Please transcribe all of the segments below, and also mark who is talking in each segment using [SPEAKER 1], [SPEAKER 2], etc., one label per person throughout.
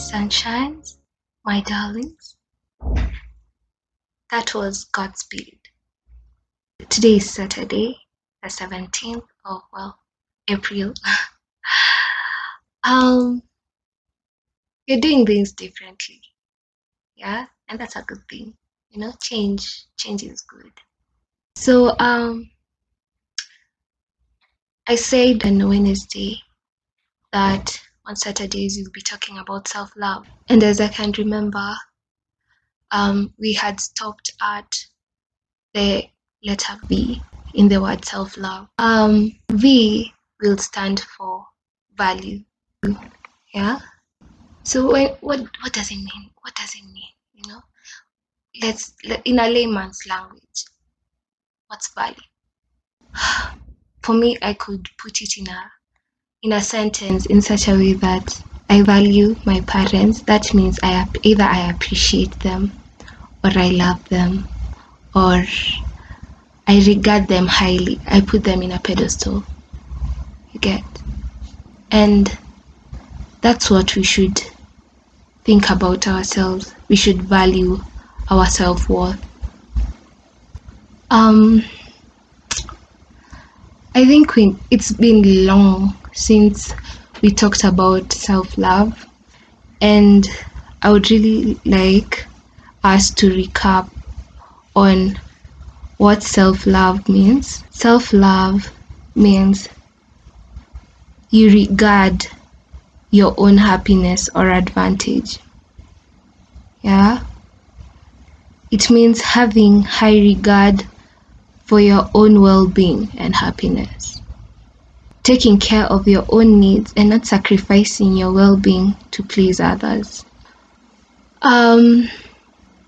[SPEAKER 1] sunshines, my darlings. That was Godspeed. Today is Saturday, the 17th of, well, April. um, you're doing things differently. Yeah, and that's a good thing. You know, change, change is good. So, um, I said on Wednesday that on Saturdays we'll be talking about self love. And as I can remember, um, we had stopped at the letter V in the word self love. Um, v will stand for value. Yeah. So when, what what does it mean? What does it mean? You know, let's let, in a layman's language, what's value? For me, I could put it in a in a sentence in such a way that I value my parents. That means I either I appreciate them, or I love them, or I regard them highly. I put them in a pedestal. You get, and that's what we should think about ourselves. We should value our self worth. Um, I think we, it's been long since we talked about self love, and I would really like us to recap on what self love means. Self love means you regard your own happiness or advantage. Yeah? It means having high regard for your own well being and happiness. Taking care of your own needs and not sacrificing your well being to please others. Um,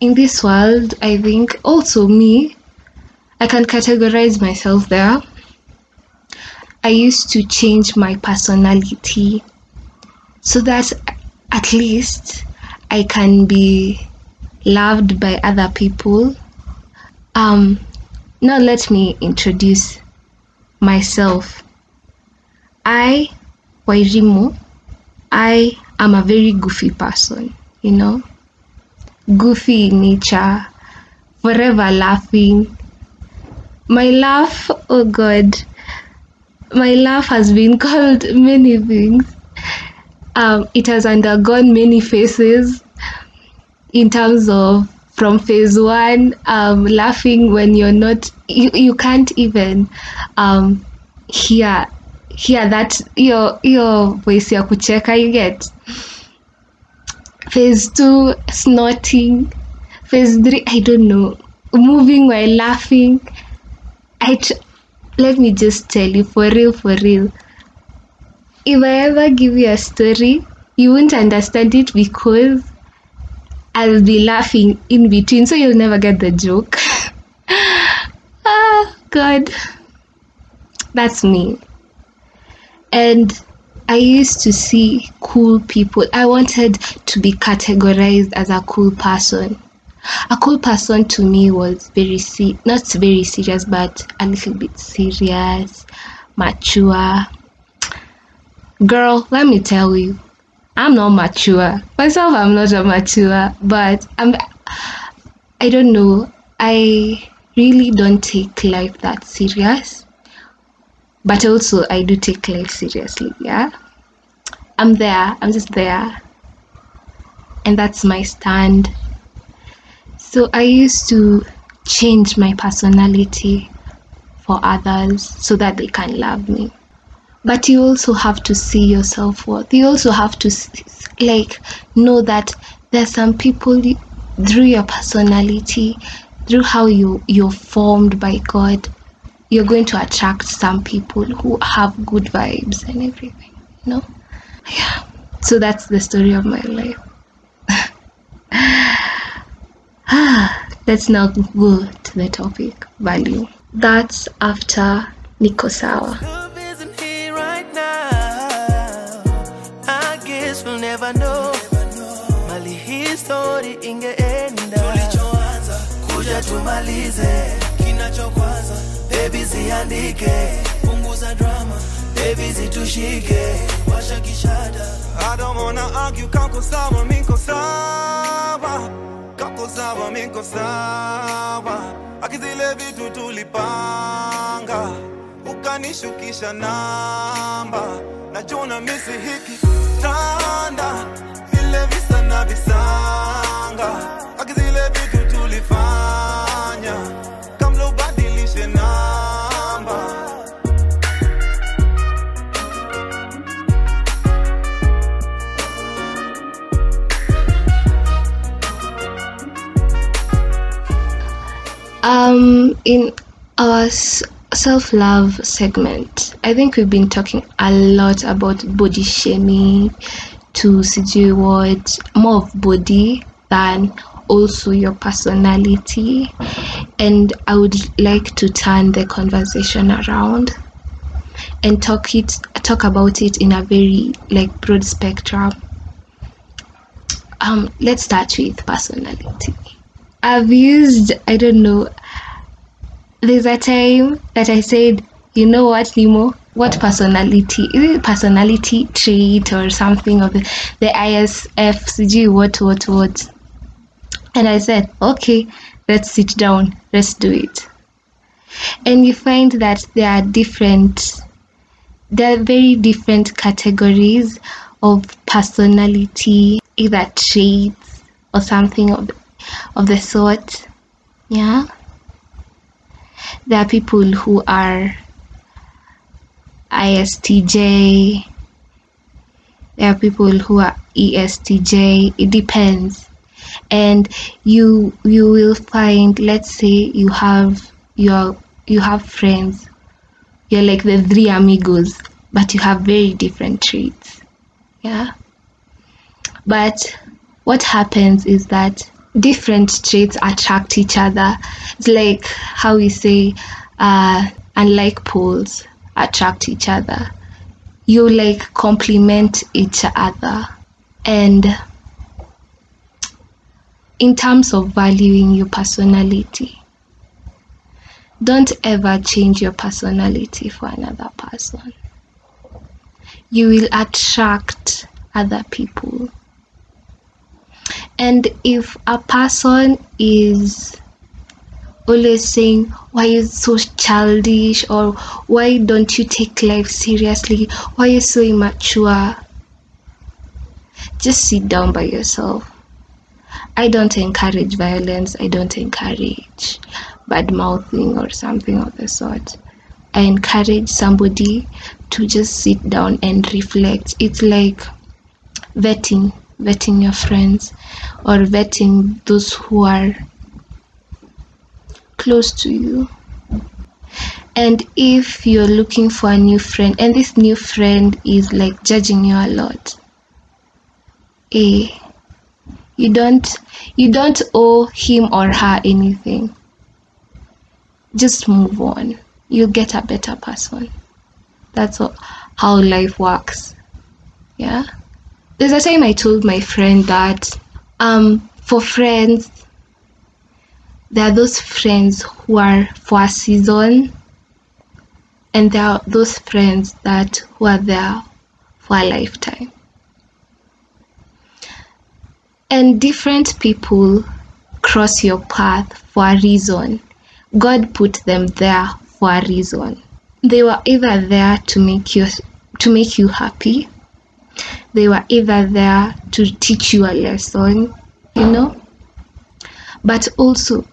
[SPEAKER 1] in this world, I think also me, I can categorize myself there. I used to change my personality so that at least I can be loved by other people. Um, now let me introduce myself. I, Wairimu, I am a very goofy person, you know, goofy in nature, forever laughing. My laugh, oh God, my laugh has been called many things. Um, it has undergone many phases in terms of from phase one, um, laughing when you're not, you, you can't even um, hear hear that your your voice ya kucheka you get phase two snorting phase three i don't know moving while laughing. I tr- let me just tell you for real for real. If i ever give you a story you won't understand it because i'll be laughing in between so you'll never get the joke. Ah god. That's me and I used to see cool people. I wanted to be categorized as a cool person. A cool person to me was very se- not very serious, but a little bit serious, mature. Girl, let me tell you, I'm not mature. Myself, I'm not a mature, but I'm. I don't know. I really don't take life that serious but also I do take life seriously. Yeah, I'm there. I'm just there, and that's my stand. So I used to change my personality for others so that they can love me. But you also have to see your self worth. You also have to like know that there's some people through your personality, through how you you're formed by God you're going to attract some people who have good vibes and everything, you know? Yeah. So that's the story of my life. Let's now go to the topic value. That's after Niko Sawa.
[SPEAKER 2] Love isn't here right now. I guess we'll never know. Mali hii story ingeenda. Kuja tumalize. Kinachokwanza baby ziandike. Punguza drama. baby zitushike. Washa kishada.
[SPEAKER 3] I don't wanna argue, kako sawa, miko sawa. Kako sawa, miko sawa. Akizile vitu tulipanga. Ukanishukisha namba. Najuna misi hiki tanda Vile visa na visanga. Akizile vitu tulifanya
[SPEAKER 1] Um, in our self love segment, I think we've been talking a lot about body shaming to CG what more of body than also your personality. And I would like to turn the conversation around and talk it talk about it in a very like broad spectrum. Um, let's start with personality. I've used, I don't know, there's a time that I said, you know what, Nemo? What personality? Is it personality trait or something of the, the ISFCG? What, what, what? And I said, okay, let's sit down, let's do it. And you find that there are different, there are very different categories of personality, either traits or something of of the sort. Yeah. There are people who are ISTJ. There are people who are ESTJ. It depends. And you you will find, let's say you have your you have friends. You're like the three amigos, but you have very different traits. Yeah. But what happens is that different traits attract each other. It's like how we say, uh, unlike poles attract each other. You like complement each other. And in terms of valuing your personality, don't ever change your personality for another person. You will attract other people and if a person is always saying why you so childish? or why don't you take life seriously? Why are you so immature? Just sit down by yourself. I don't encourage violence. I don't encourage bad mouthing or something of the sort. I encourage somebody to just sit down and reflect. It's like vetting vetting your friends or vetting those who are close to you. And if you're looking for a new friend and this new friend is like judging you a lot, eh, you don't you don't owe him or her anything. Just move on. You'll get a better person. That's how life works. Yeah there's a time I told my friend that um, for friends, there are those friends who are for a season, and there are those friends that who are there for a lifetime. And different people cross your path for a reason. God put them there for a reason. They were either there to make you to make you happy they were either there to teach you a lesson, you know. But also,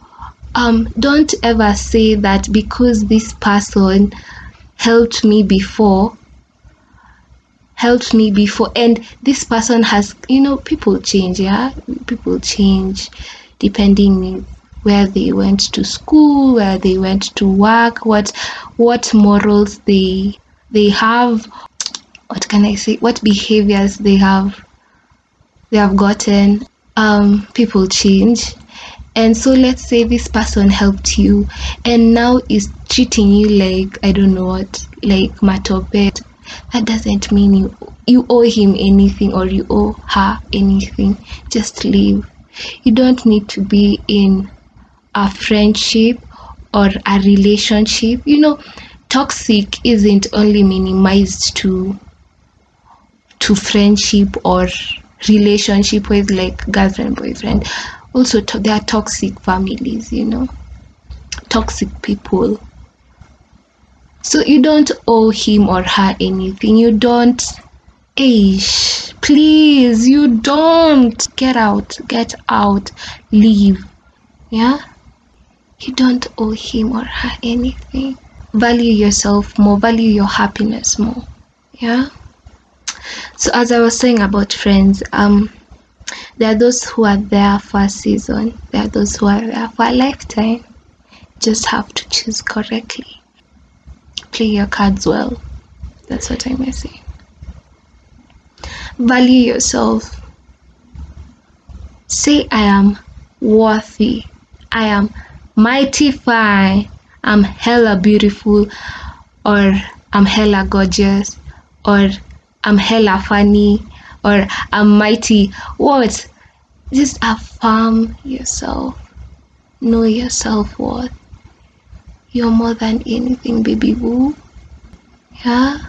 [SPEAKER 1] um, don't ever say that because this person helped me before, helped me before, and this person has, you know, people change, yeah, people change depending where they went to school, where they went to work, what what morals they they have, what can I say? What behaviors they have they have gotten. Um, people change, and so let's say this person helped you, and now is treating you like I don't know what, like matopet. That doesn't mean you you owe him anything or you owe her anything. Just leave. You don't need to be in a friendship or a relationship. You know, toxic isn't only minimized to to friendship or relationship with like girlfriend boyfriend. Also to, there are toxic families you know. Toxic people. So you don't owe him or her anything. You don't Ish, please you don't get out get out leave. Yeah? You don't owe him or her anything. Value yourself more value your happiness more. Yeah so as i was saying about friends um there are those who are there for a season. There are those who are there for a lifetime. Just have to choose correctly. Play your cards well. That's what i may say. Value yourself. Say i am worthy. I am mighty fine. I'm hella beautiful or i'm hella gorgeous or i'm hella funny or i'm mighty. What? Just affirm yourself. Know your self-worth you're more than anything baby boo. Yeah?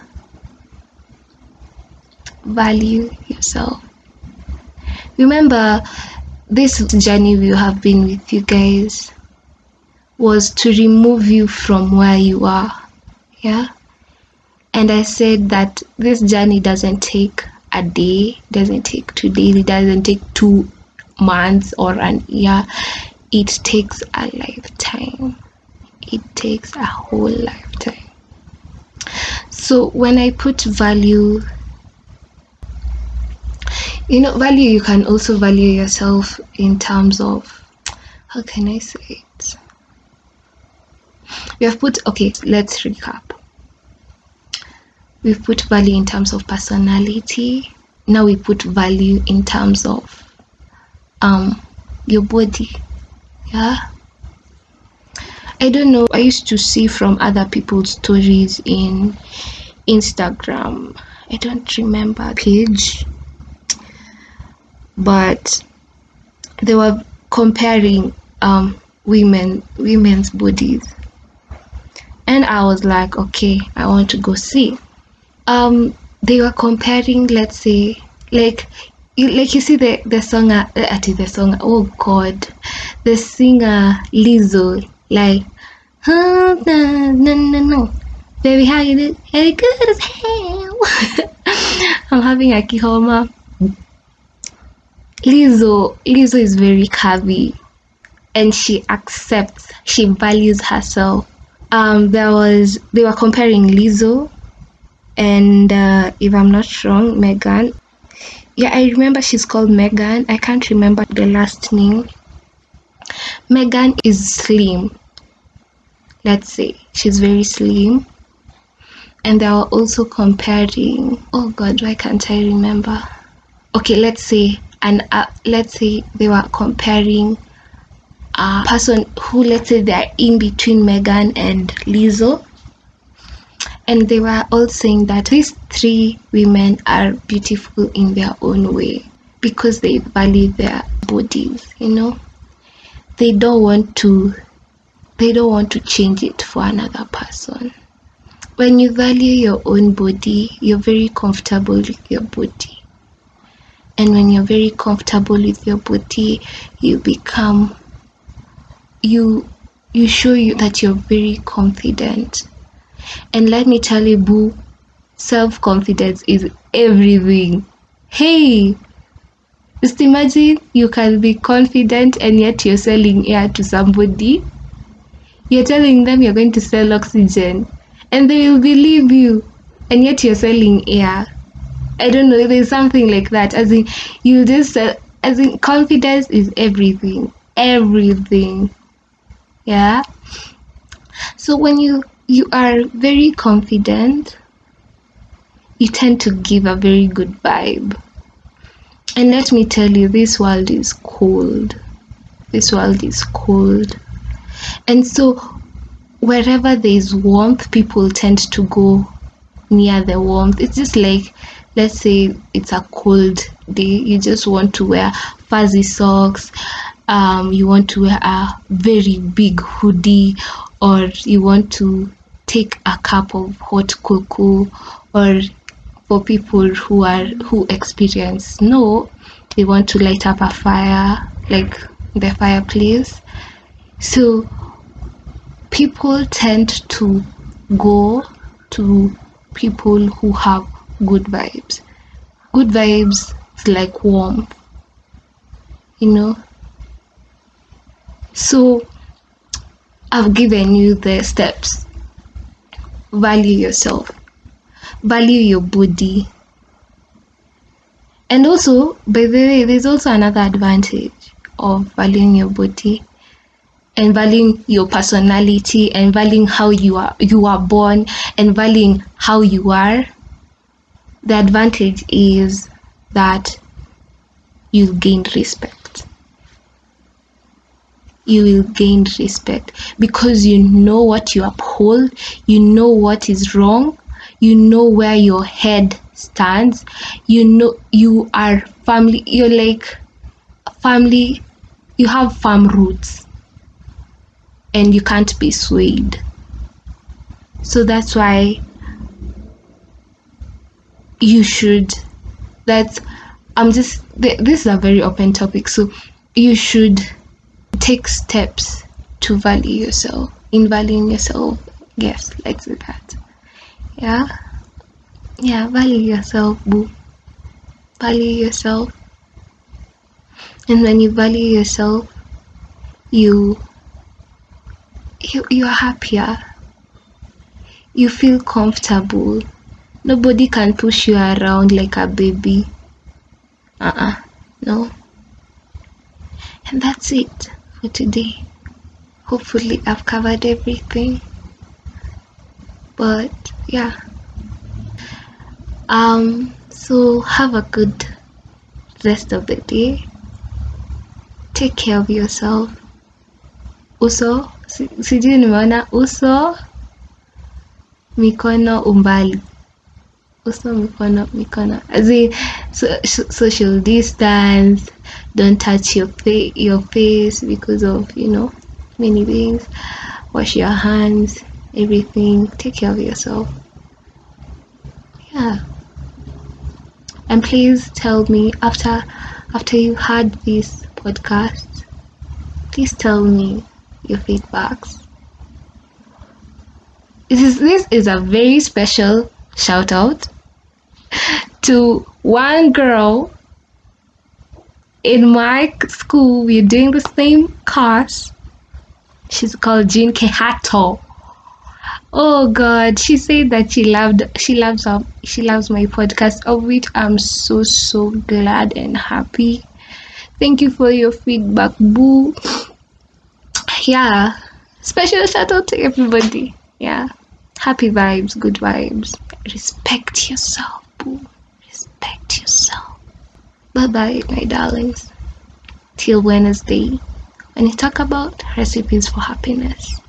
[SPEAKER 1] Value yourself. Remember this journey we have been with you guys was to remove you from where you are. Yeah and i said that this journey doesn't take a day doesn't take two days it doesn't take two months or an year. It takes a lifetime. It takes a whole lifetime. So when i put value you know value you can also value yourself in terms of how can i say it? We have put okay let's recap we've put value in terms of personality. Now we put value in terms of um your body. Yeah? I don't know. I used to see from other people's stories in instagram. I don't remember page but they were comparing um women women's bodies. And i was like okay i want to go see um they were comparing let's say like you, like you see the the song uh, the song oh god the singer Lizzo like oh, no no. No no baby how you good as hell. I'm having a kihoma. Lizzo Lizzo is very curvy and she accepts she values herself. Um there was they were comparing Lizzo and uh, if I'm not wrong Megan. Yeah I remember she's called Megan. I can't remember the last name. Megan is slim. Let's say she's very slim. And they were also comparing. Oh god why can't I remember? Okay let's say and uh, let's say they were comparing a person who let's say they're in between Megan and Lizzo and they were all saying that these three women are beautiful in their own way because they value their bodies you know? They don't want to they don't want to change it for another person. When you value your own body you're very comfortable with your body. And when you're very comfortable with your body you become you you show you that you're very confident and let me tell you boo self-confidence is everything hey just imagine you can be confident and yet you're selling air to somebody you're telling them you're going to sell oxygen and they will believe you and yet you're selling air I don't know. If there's something like that. As in, you just uh, as in confidence is everything. Everything. Yeah. So when you you are very confident, you tend to give a very good vibe. And let me tell you, this world is cold. This world is cold. And so wherever there is warmth, people tend to go near the warmth. It's just like let's say it's a cold day you just want to wear fuzzy socks um, you want to wear a very big hoodie or you want to take a cup of hot cocoa or for people who are who experience snow they want to light up a fire like the fireplace. So people tend to go to people who have good vibes. Good vibes is like warmth you know? So i've given you the steps value yourself value your body. And also by the way there's also another advantage of valuing your body and valuing your personality and valuing how you are you are born and valuing how you are. The advantage is that you gain respect you will gain respect. Because you know what you uphold you know what is wrong you know where your head stands you know you are family you're like family you have firm roots and you can't be swayed. So that's why you should that's i'm just th- this is a very open topic so you should take steps to value yourself in valuing yourself yes do that yeah? Yeah value yourself boo. Value yourself. And when you value yourself you you, you are happier. You feel comfortable. Nobody can push you around like a baby. Uh-uh. No. And that's it for today. Hopefully i've covered everything. But yeah. Um so have a good rest of the day. Take care of yourself. Uso si- sijui nimeona uso mikono umbali. Uso mikono mikono. As in so, social distance don't touch your your face because of you know many things. Wash your hands everything. Take care of yourself. Yeah. And please tell me after after you had this podcast please tell me your feedbacks. This is this is a very special shout out to one girl in my school we're doing the same course she's called Jean Kehato. Oh god. She said that she loved she loves um, she loves my podcast of which i'm so so glad and happy. Thank you for your feedback boo. Yeah. Special shout out to everybody. Yeah. Happy vibes good vibes. Respect yourself boo. Respect yourself bye bye my darlings. Till wednesday. When we talk about recipes for happiness